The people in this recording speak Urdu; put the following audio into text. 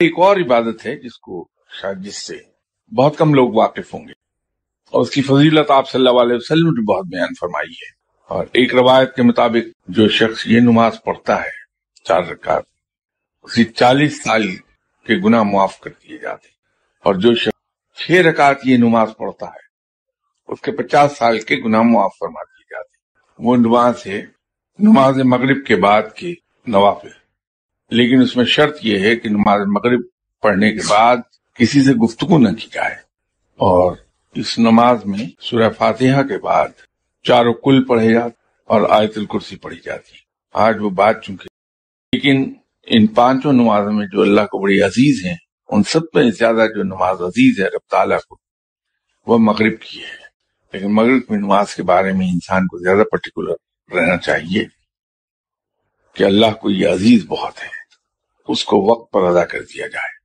ایک اور عبادت ہے جس کو شاید جس سے بہت کم لوگ واقف ہوں گے۔ اور اس کی فضیلت آپ صلی اللہ علیہ وسلم نے بہت بیان فرمائی ہے۔ اور ایک روایت کے مطابق جو شخص یہ نماز پڑھتا ہے چار رکعت اسی چالیس سال کے گناہ معاف کر دیے جاتے اور جو شخص چھ رکعت یہ نماز پڑھتا ہے، اس کے پچاس سال کے گناہ معاف فرما دیے جاتے وہ نماز ہے، نماز مغرب کے بعد کے نوافل۔ لیکن اس میں شرط یہ ہے کہ نماز مغرب پڑھنے کے بعد کسی سے گفتگو نہ کی جائے اور اس نماز میں سورہ فاتحہ کے بعد چاروں کل پڑھے جاتے اور آیت الکرسی پڑھی جاتی۔ آج وہ بات چونکہ لیکن ان پانچوں نمازوں میں جو اللہ کو بڑی عزیز ہیں، ان سب میں زیادہ جو نماز عزیز ہے رب تعالیٰ کو، وہ مغرب کی ہے۔ لیکن مغرب کی نماز کے بارے میں انسان کو زیادہ پرٹیکولر رہنا چاہیے کہ اللہ کو یہ عزیز بہت ہے۔ اس کو وقت پر ادا کر دیا جائے۔